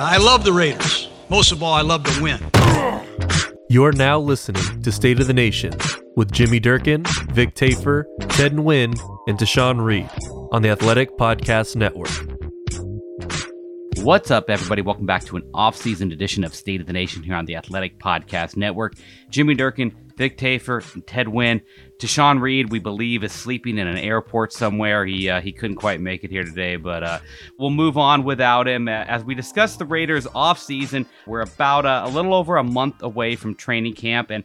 I love the Raiders. Most of all, I love to win. You're now listening to State of the Nation with Jimmy Durkin, Vic Tafur, Ted Nguyen, and Tashan Reed on the Athletic Podcast Network. What's up, everybody? Welcome back to an off-season edition of State of the Nation here on the Athletic Podcast Network. Jimmy Durkin, Vic Tafur, and Ted Nguyen. Tashan Reed, we believe, is sleeping in an airport somewhere. He uh, he couldn't quite make it here today, but uh, we'll move on without him. As we discuss the Raiders offseason, we're about a little over a month away from training camp, and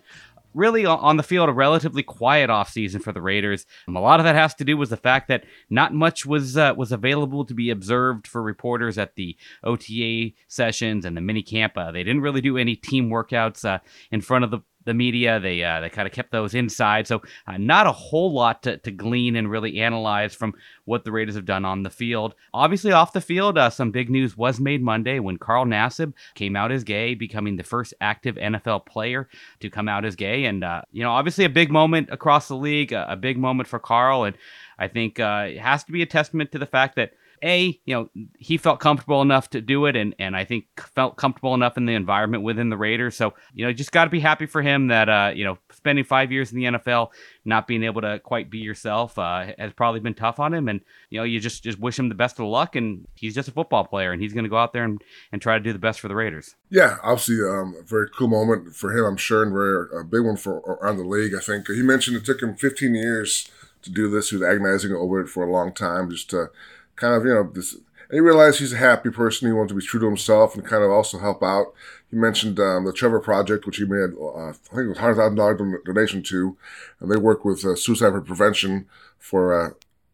really on the field a relatively quiet offseason for the Raiders. Um, a lot of that has to do with the fact that not much was uh, was available to be observed for reporters at the OTA sessions and the mini camp. Uh, they didn't really do any team workouts uh, in front of the the media. They uh, they kind of kept those inside, so uh, not a whole lot to, to glean and really analyze from what the Raiders have done on the field. Obviously, off the field, uh, some big news was made Monday when Carl Nassib came out as gay, becoming the first active NFL player to come out as gay, and uh, you know, obviously a big moment across the league, a, a big moment for Carl, and I think uh, it has to be a testament to the fact that a you know he felt comfortable enough to do it and and i think felt comfortable enough in the environment within the raiders. So you know just got to be happy for him that uh you know spending five years in the nfl not being able to quite be yourself uh, has probably been tough on him. And you know you just just wish him the best of luck and he's just a football player and he's going to go out there and, and try to do the best for the raiders. Yeah obviously um, a very cool moment for him i'm sure and very a big one for around the league i think. He mentioned it took him 15 years to do this he was agonizing over it for a long time just to kind of, you know, this. And he realized he's a happy person. He wanted to be true to himself and kind of also help out. He mentioned um, the Trevor Project, which he made, uh, I think it was hundred thousand dollar donation to, and they work with uh, suicide prevention for uh,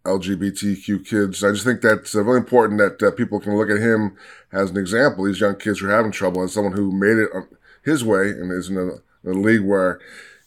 LGBTQ kids. I just think that's uh, really important that uh, people can look at him as an example. These young kids who are having trouble, as someone who made it his way and is in a, in a league where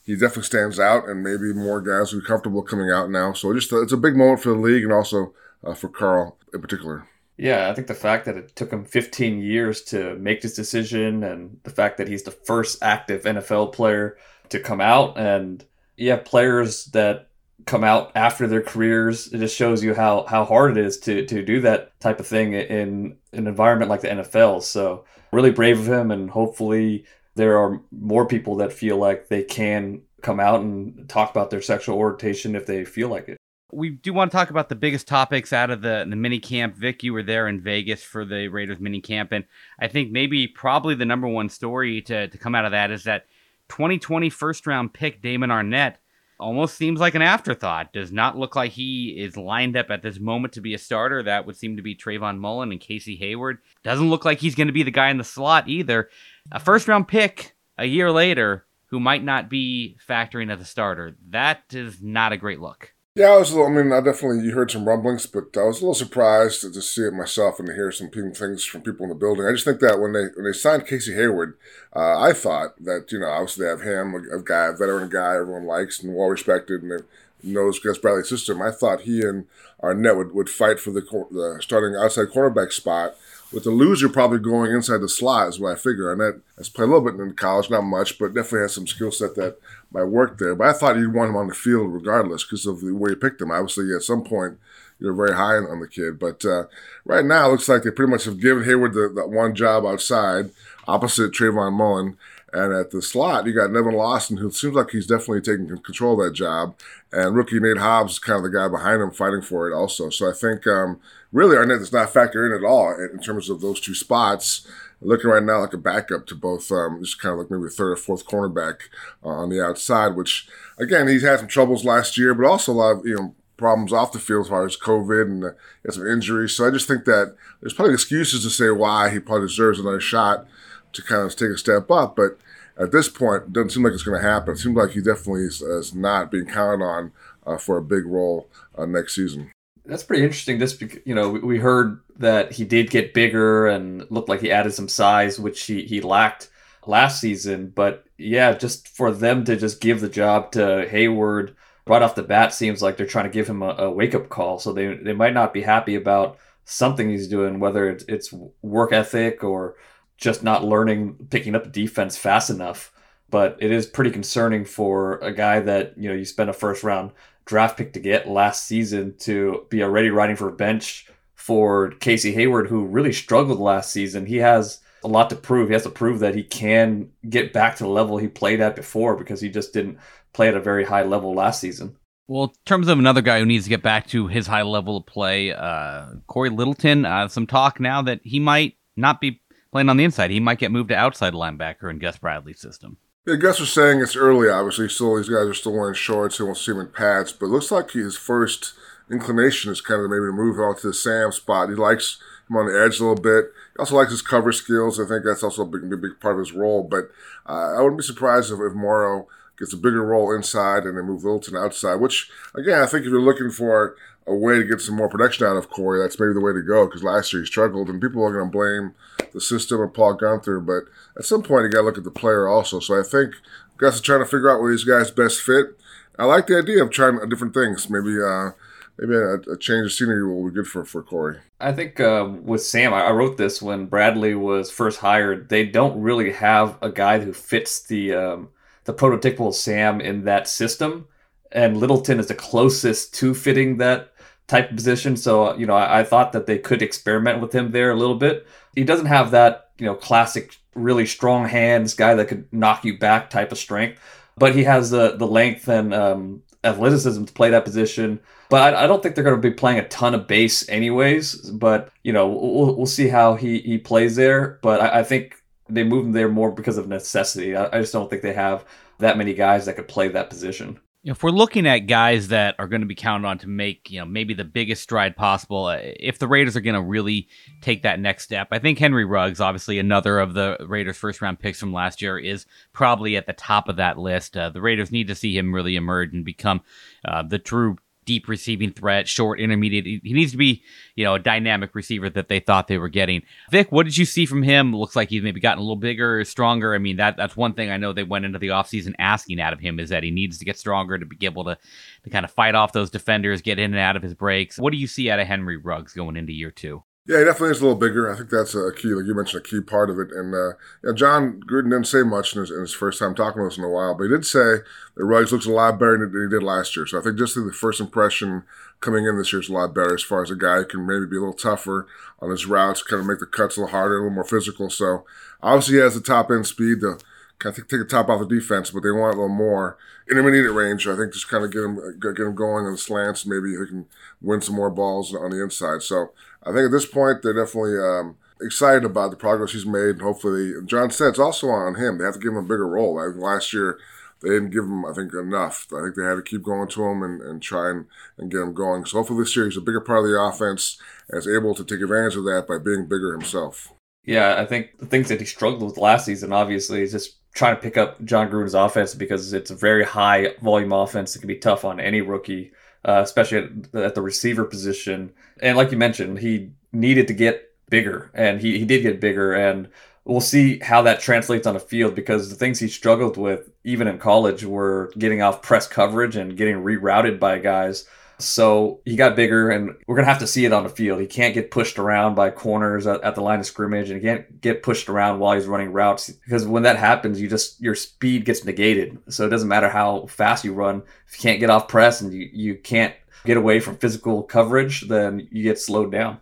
he definitely stands out, and maybe more guys will be comfortable coming out now. So just uh, it's a big moment for the league and also uh, for Carl in particular. Yeah, I think the fact that it took him 15 years to make this decision and the fact that he's the first active NFL player to come out and you have players that come out after their careers it just shows you how how hard it is to to do that type of thing in an environment like the NFL so really brave of him and hopefully there are more people that feel like they can come out and talk about their sexual orientation if they feel like it we do want to talk about the biggest topics out of the the mini camp. Vic, you were there in Vegas for the Raiders mini camp, and I think maybe probably the number one story to to come out of that is that 2020 first round pick Damon Arnette almost seems like an afterthought. Does not look like he is lined up at this moment to be a starter. That would seem to be Trayvon Mullen and Casey Hayward. Doesn't look like he's going to be the guy in the slot either. A first round pick a year later who might not be factoring as a starter. That is not a great look. Yeah, I was. Little, I mean, I definitely you heard some rumblings, but I was a little surprised to, to see it myself and to hear some things from people in the building. I just think that when they when they signed Casey Hayward, uh, I thought that you know obviously they have him, a, a guy, a veteran guy, everyone likes and well respected, and knows Gus Bradley's system. I thought he and Arnette would, would fight for the, the starting outside cornerback spot with the loser probably going inside the slot is what I figure. Arnette has played a little bit in college, not much, but definitely has some skill set that might work there. But I thought you'd want him on the field regardless because of the way you picked him. Obviously, at some point, you're very high on the kid. But uh, right now, it looks like they pretty much have given Hayward the, the one job outside, opposite Trayvon Mullen. And at the slot, you got Nevin Lawson, who seems like he's definitely taking control of that job. And rookie Nate Hobbs is kind of the guy behind him fighting for it also. So I think um, really Arnette does not factor in at all in terms of those two spots. Looking right now like a backup to both, um, just kind of like maybe a third or fourth cornerback uh, on the outside, which again, he's had some troubles last year, but also a lot of, you know, problems off the field as far as COVID and uh, some injuries. So I just think that there's probably excuses to say why he probably deserves another shot to kind of take a step up. But at this point, it doesn't seem like it's going to happen. It seems like he definitely is, is not being counted on uh, for a big role uh, next season. That's pretty interesting. This, you know, we heard that he did get bigger and looked like he added some size, which he, he lacked last season. But yeah, just for them to just give the job to Hayward right off the bat seems like they're trying to give him a, a wake up call. So they, they might not be happy about something he's doing, whether it's, it's work ethic or just not learning, picking up defense fast enough. But it is pretty concerning for a guy that, you know, you spend a first round draft pick to get last season to be already riding for bench for Casey Hayward, who really struggled last season. He has a lot to prove. He has to prove that he can get back to the level he played at before because he just didn't play at a very high level last season. Well, in terms of another guy who needs to get back to his high level of play, uh, Cory Littleton, uh, some talk now that he might not be playing on the inside. He might get moved to outside linebacker in Gus Bradley's system. Yeah, Gus was saying it's early, obviously. Still, these guys are still wearing shorts. Wants to see him in pads. But looks like his first inclination is kind of maybe to move out to the Sam spot. He likes him on the edge a little bit. He also likes his cover skills. I think that's also a big, big, part of his role. But uh, I wouldn't be surprised if, if Morrow gets a bigger role inside and then move Littleton outside, which, again, I think if you're looking for a way to get some more production out of Cory, that's maybe the way to go because last year he struggled, and people are going to blame the system and Paul Guenther. But at some point, you got to look at the player also. So I think Gus is trying to figure out where these guys best fit. I like the idea of trying different things. Maybe uh, maybe a, a, change of scenery will be good for, for Cory. I think uh, with Sam, I wrote this when Bradley was first hired. They don't really have a guy who fits the um, the prototypical Sam in that system, and Littleton is the closest to fitting that type of position. So, you know, I, I, thought that they could experiment with him there a little bit. He doesn't have that, you know, classic, really strong hands guy that could knock you back type of strength, but he has the the length and um, athleticism to play that position. But I, I don't think they're going to be playing a ton of base anyways. But you know, we'll, we'll see how he he plays there. But I, I think they move him there more because of necessity. I, I just don't think they have that many guys that could play that position if we're looking at guys that are going to be counted on to make, you know, maybe the biggest stride possible, uh, if the Raiders are going to really take that next step, I think Henry Ruggs, obviously another of the Raiders' first round picks from last year, is probably at the top of that list. Uh, the Raiders need to see him really emerge and become uh, the true deep receiving threat, short, intermediate. He needs to be, you know, a dynamic receiver that they thought they were getting. Vic, what did you see from him? Looks like he's maybe gotten a little bigger, stronger. I mean, that that's one thing I know they went into the offseason asking out of him is that he needs to get stronger to be able to, to kind of fight off those defenders, get in and out of his breaks. What do you see out of Henry Ruggs going into year two? Yeah, he definitely is a little bigger. I think that's a key, like you mentioned, a key part of it. And uh, yeah, Jon Gruden didn't say much in his, in his, first time talking to us in a while, but he did say that Ruggs looks a lot better than he did last year. So I think just the first impression coming in this year is a lot better as far as a guy who can maybe be a little tougher on his routes, kind of make the cuts a little harder, a little more physical. So obviously he has the top end speed to kind of take the top off the defense, but they want a little more intermediate range. I think just kind of get him get him going on the slants. Maybe he can win some more balls on the inside. So I think at this point they're definitely um, excited about the progress he's made. And hopefully, Jon said it's also on him. They have to give him a bigger role. I think last year they didn't give him, I think, enough. I think they had to keep going to him and, and try and, and get him going. So hopefully this year he's a bigger part of the offense and is able to take advantage of that by being bigger himself. Yeah, I think the things that he struggled with last season, obviously, is just trying to pick up Jon Gruden's offense because it's a very high volume offense that can be tough on any rookie uh, especially at, at, the receiver position. And like you mentioned, he needed to get bigger, and he, he did get bigger. And we'll see how that translates on the field because the things he struggled with, even in college, were getting off press coverage and getting rerouted by guys so he got bigger, and we're gonna have to see it on the field. He can't get pushed around by corners at, at, the line of scrimmage, and he can't get pushed around while he's running routes because when that happens, you just your speed gets negated. So it doesn't matter how fast you run if you can't get off press and you, you can't get away from physical coverage, then you get slowed down.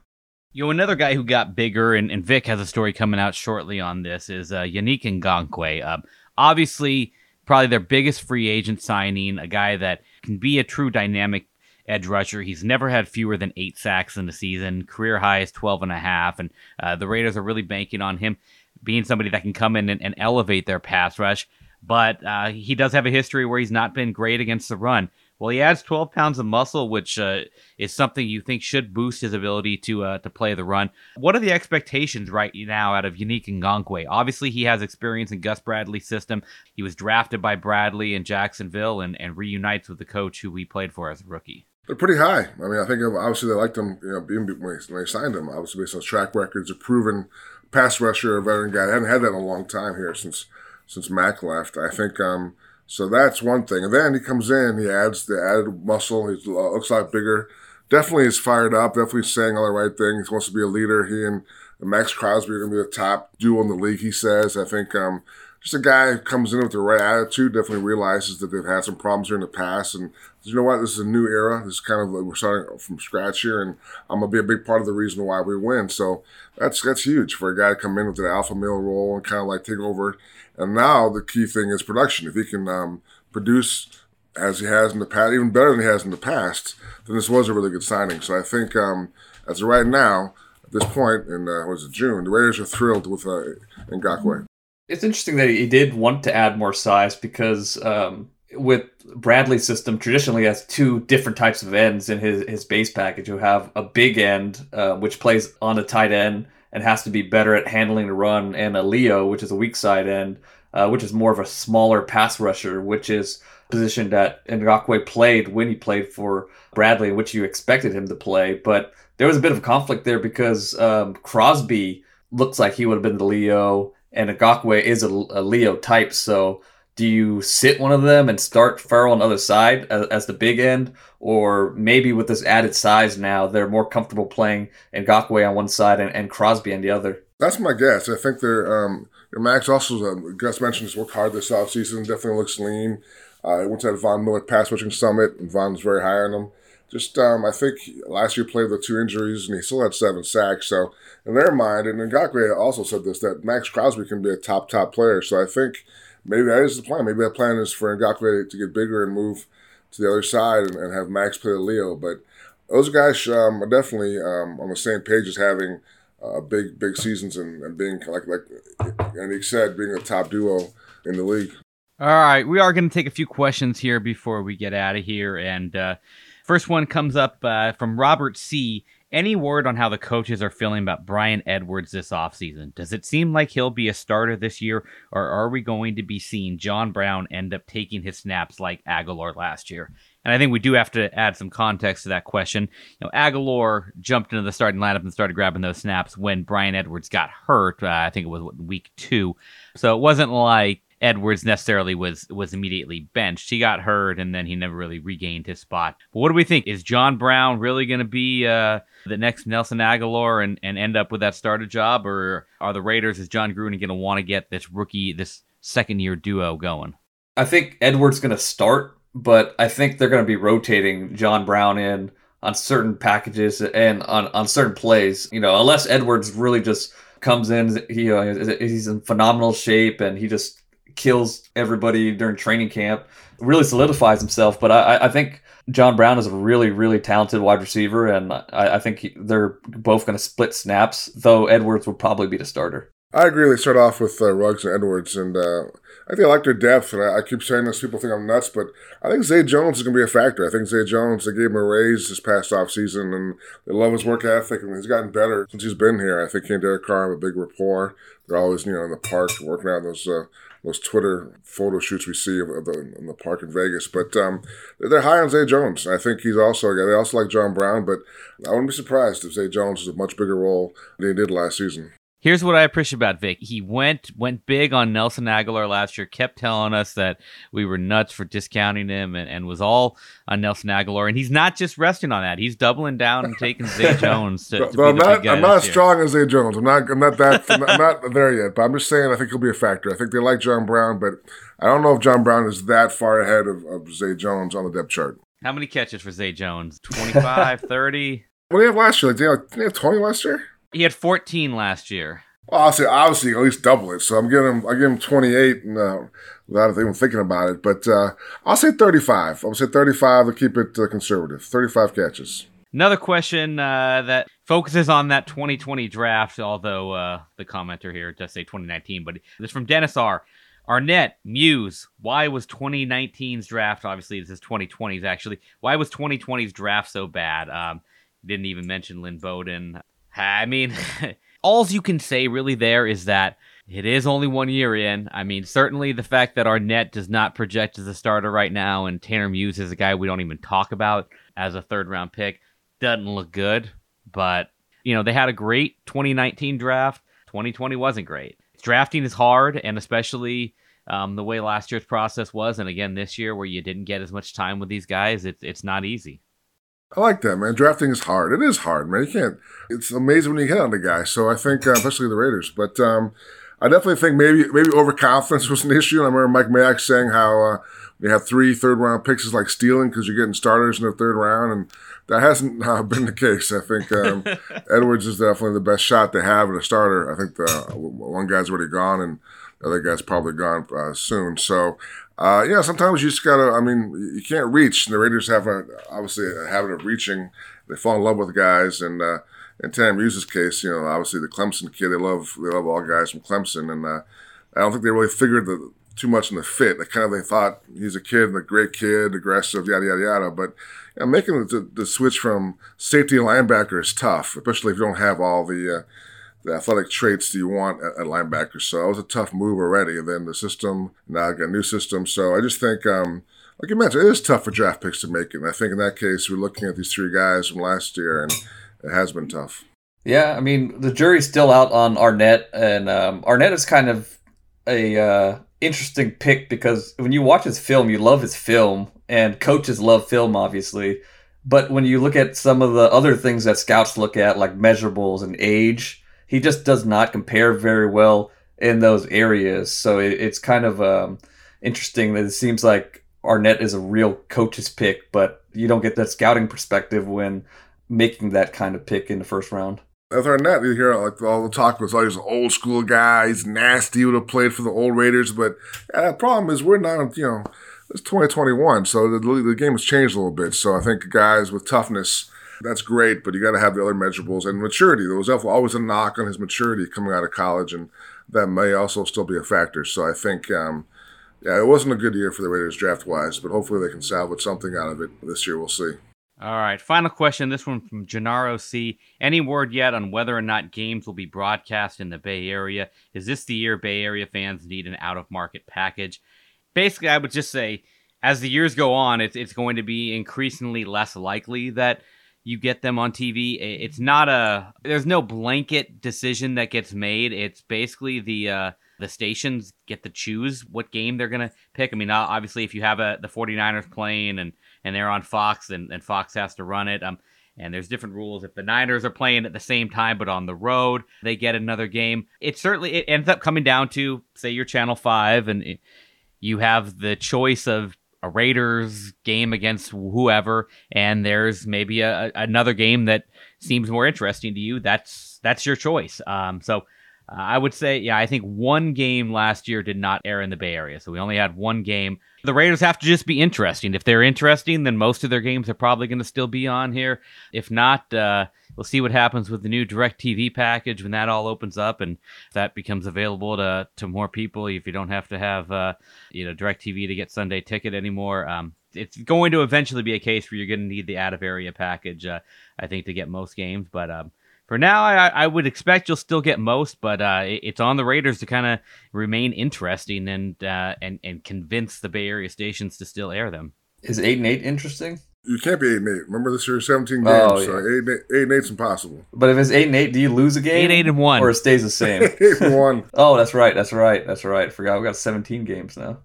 You know, another guy who got bigger, and, and Vic has a story coming out shortly on this, is uh, Yannick Ngakoue. Uh, obviously, probably their biggest free agent signing, a guy that can be a true dynamic edge rusher. He's never had fewer than eight sacks in a season. Career high is 12 and a half. And uh, the Raiders are really banking on him being somebody that can come in and, and elevate their pass rush. But uh, he does have a history where he's not been great against the run. Well, he adds 12 pounds of muscle, which uh, is something you think should boost his ability to uh, to play the run. What are the expectations right now out of Yannick Ngakoue? Obviously, he has experience in Gus Bradley's system. He was drafted by Bradley in Jacksonville and, and reunites with the coach who he played for as a rookie. They're pretty high. I mean, I think obviously they liked him, you know, when they, they signed him. Obviously, based on track records, a proven pass rusher, a veteran guy. I haven't had that in a long time here since since Mack left. I think um, so that's one thing. And then he comes in, he adds the added muscle. He looks a lot bigger. Definitely is fired up. Definitely saying all the right things. He wants to be a leader. He and Maxx Crosby are going to be the top duo in the league. He says. I think um, just a guy who comes in with the right attitude. Definitely realizes that they've had some problems here in the past, and you know what? This is a new era. This is kind of like we're starting from scratch here, and I'm gonna be a big part of the reason why we win. So that's that's huge for a guy to come in with an alpha male role and kind of like take over and now the key thing is production. If he can um, produce as he has in the past, even better than he has in the past, then this was a really good signing. So I think um, as of right now, at this point in uh, was it June, the Raiders are thrilled with uh, Ngakoue. It's interesting that he did want to add more size because um, with Bradley's system, traditionally has two different types of ends in his his base package. You have a big end, uh, which plays on the tight end and has to be better at handling the run, and a Leo, which is a weak side end, uh, which is more of a smaller pass rusher, which is position that Ngakoue played when he played for Bradley, which you expected him to play. But there was a bit of a conflict there because um, Crosby looks like he would have been the Leo, and Ngakoue is a, a, Leo type. So do you sit one of them and start Ferrell on the other side as, as, the big end? Or maybe with this added size now, they're more comfortable playing Ngakoue on one side and, and Crosby on the other? That's my guess. I think they're. Um, Maxx also, um, Gus mentioned, he's worked hard this offseason. Definitely looks lean. Uh, went to that Von Miller pass rushing summit, and Von was very high on him. Just, um, I think last year played with two injuries, and he still had seven sacks. So, in their mind, and Ngakoue also said this, that Maxx Crosby can be a top, top player. So, I think maybe that is the plan. Maybe that plan is for Ngakoue to get bigger and move to the other side and, and have Maxx play Leo. But those guys um, are definitely um, on the same page as having uh, big, big seasons and, and being like, like Yannick said, being a top duo in the league. All right, we are going to take a few questions here before we get out of here. And uh, first one comes up uh, from Robert C. Any word on how the coaches are feeling about Bryan Edwards this offseason? Does it seem like he'll be a starter this year, or are we going to be seeing John Brown end up taking his snaps like Agholor last year? And I think we do have to add some context to that question. You know, Agholor jumped into the starting lineup and started grabbing those snaps when Bryan Edwards got hurt. Uh, I think it was week two, so it wasn't like Edwards necessarily was was immediately benched. He got hurt and then he never really regained his spot. But what do we think? Is John Brown really going to be uh, the next Nelson Agholor and, and end up with that starter job, or are the Raiders, is Jon Gruden going to want to get this rookie, this second year duo going? I think Edwards going to start, but I think they're going to be rotating John Brown in on certain packages and on, on certain plays. You know, unless Edwards really just comes in, he uh, he's in phenomenal shape and he just kills everybody during training camp, really solidifies himself. But I, I think John Brown is a really, really talented wide receiver, and I, I think he, they're both going to split snaps, though Edwards will probably be the starter. I agree. They start off with uh, Ruggs and Edwards, and uh, I think I like their depth. And I, I, keep saying this, people think I'm nuts, but I think Zay Jones is going to be a factor. I think Zay Jones, they gave him a raise this past off season, and they love his work ethic, and he's gotten better since he's been here. I think he and Derek Carr have a big rapport. They're always, you know, in the park working out those uh, those Twitter photo shoots we see of, the, in the park in Vegas. But um, they're high on Zay Jones. I think he's also a guy. They also like John Brown, but I wouldn't be surprised if Zay Jones has a much bigger role than he did last season. Here's what I appreciate about Vic. He went went big on Nelson Agholor last year, kept telling us that we were nuts for discounting him and, and was all on Nelson Agholor. And he's not just resting on that. He's doubling down and taking Zay Jones to, to I'm not, I'm not as strong as Zay Jones. I'm not I'm not that I'm not there yet, but I'm just saying I think he'll be a factor. I think they like John Brown, but I don't know if John Brown is that far ahead of, of Zay Jones on the depth chart. How many catches for Zay Jones? 25, 30? What do you have last year? Like, did you have 20 last year? He had 14 last year. Well, I'll say obviously at least double it. So I'm giving him I give him 28 and, uh, without even thinking about it. But uh, I'll say 35. I'll say 35 to keep it uh, conservative. 35 catches. Another question uh, that focuses on that 2020 draft, although uh, the commenter here does say 2019, but it's from Dennis R. Arnette, Muse. Why was 2019's draft? Obviously, this is 2020's actually. Why was 2020's draft so bad? Um, didn't even mention Lynn Bowden. I mean, all you can say really there is that it is only one year in. I mean, certainly the fact that Arnette does not project as a starter right now, and Tanner Muse is a guy we don't even talk about as a third round pick, doesn't look good. But you know, they had a great 2019 draft. 2020 wasn't great. Drafting is hard, and especially um, the way last year's process was, and again this year where you didn't get as much time with these guys, it's it's not easy. I like that, man. Drafting is hard. It is hard, man. You can't. It's amazing when you hit on the guy. So I think, uh, especially the Raiders, but um, I definitely think maybe maybe overconfidence was an issue. And I remember Mike Mayock saying how uh, you have three third round picks is like stealing because you're getting starters in the third round, and that hasn't uh, been the case. I think um, Edwards is definitely the best shot they have at a starter. I think the one guy's already gone, and the other guy's probably gone uh, soon. So, uh, yeah, sometimes you just gotta. I mean, you can't reach. The Raiders have a, obviously a habit of reaching. They fall in love with guys, and uh, in Tam Muse's case, you know, obviously the Clemson kid, they love they love all guys from Clemson, and uh, I don't think they really figured the too much in the fit. They kind of they thought he's a kid, a great kid, aggressive, yada yada yada. But you know, making the, the, switch from safety linebacker is tough, especially if you don't have all the uh, the athletic traits that you want at, at linebacker. So it was a tough move already. And then the system now I got a new system. So I just think, um, like you mentioned, it is tough for draft picks to make it. And I think in that case, we're looking at these three guys from last year, and it has been tough. Yeah, I mean the jury's still out on Arnette, and um, Arnette is kind of a uh, interesting pick because when you watch his film, you love his film, and coaches love film, obviously. But when you look at some of the other things that scouts look at, like measurables and age, he just does not compare very well in those areas. So it, it's kind of um, interesting that it seems like Arnette is a real coach's pick, but you don't get that scouting perspective when making that kind of pick in the first round. Than that, you hear like all the talk was all these old school guys, nasty would have played for the old Raiders, but yeah, the problem is we're not, you know, it's 2021, so the, the game has changed a little bit. So I think guys with toughness, that's great, but you got to have the other measurables and maturity. There was always a knock on his maturity coming out of college, and that may also still be a factor. So I think, um, yeah, it wasn't a good year for the Raiders draft wise, but hopefully they can salvage something out of it this year. We'll see. All right, final question. This one from Gennaro C. Any word yet on whether or not games will be broadcast in the Bay Area? Is this the year Bay Area fans need an out of market package? Basically, I would just say as the years go on, it's it's going to be increasingly less likely that you get them on TV. It's not a there's no blanket decision that gets made. It's basically the uh, the stations get to choose what game they're going to pick. I mean, obviously if you have a the 49ers playing and and they're on Fox, and, and Fox has to run it. Um, and there's different rules. If the Niners are playing at the same time but on the road, they get another game. It certainly it ends up coming down to say you're Channel Five, and it, you have the choice of a Raiders game against whoever, and there's maybe a, another game that seems more interesting to you. That's that's your choice. Um, so uh, I would say, yeah, I think one game last year did not air in the Bay Area. So we only had one game. The Raiders have to just be interesting. If they're interesting, then most of their games are probably going to still be on here. If not, uh, we'll see what happens with the new DirecTV package when that all opens up and that becomes available to, to more people. If you don't have to have, uh, you know, DirecTV to get Sunday ticket anymore. Um, it's going to eventually be a case where you're going to need the out of area package, uh, I think, to get most games. But um, for now, I, I would expect you'll still get most, but uh, it, it's on the Raiders to kind of remain interesting and uh, and and convince the Bay Area stations to still air them. Is eight and eight interesting? You can't be eight and eight. Remember this year, seventeen games. Oh, yeah. So eight, and eight, eight and eight's impossible. But if it's eight and eight, do you lose a game? Eight, eight and one, or it stays the same. eight and one. oh, that's right. That's right. That's right. I forgot we got seventeen games now.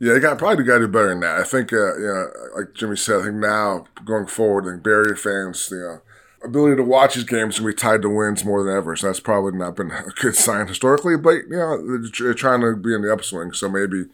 Yeah, they got probably got to do better than that. I think, uh, you know, like Jimmy said, I think now going forward, I think Bay Area fans, you know, ability to watch his games will be tied to wins more than ever. So that's probably not been a good sign historically. But you know, they're trying to be in the upswing, so maybe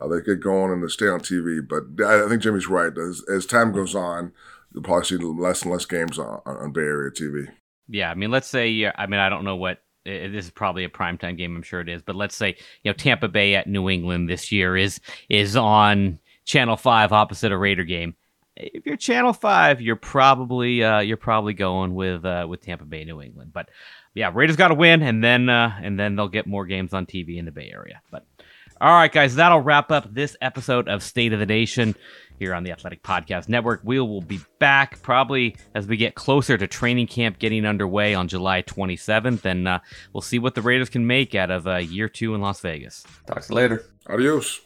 uh, they get going and they stay on TV. But I think Jimmy's right. As, as time goes on, you'll probably see less and less games on, on Bay Area TV. Yeah, I mean, let's say I mean I don't know what this is probably a primetime game. I'm sure it is, but let's say you know Tampa Bay at New England this year is is on Channel Five opposite a Raider game if you're Channel Five, you're probably uh, you're probably going with uh, with Tampa Bay, New England. But yeah, Raiders got to win, and then uh, and then they'll get more games on TV in the Bay Area. But All right, guys, that'll wrap up this episode of State of the Nation here on the Athletic Podcast Network. We will be back probably as we get closer to training camp getting underway on July 27th, and uh, we'll see what the Raiders can make out of uh, year two in Las Vegas. Talk to you later. Adios.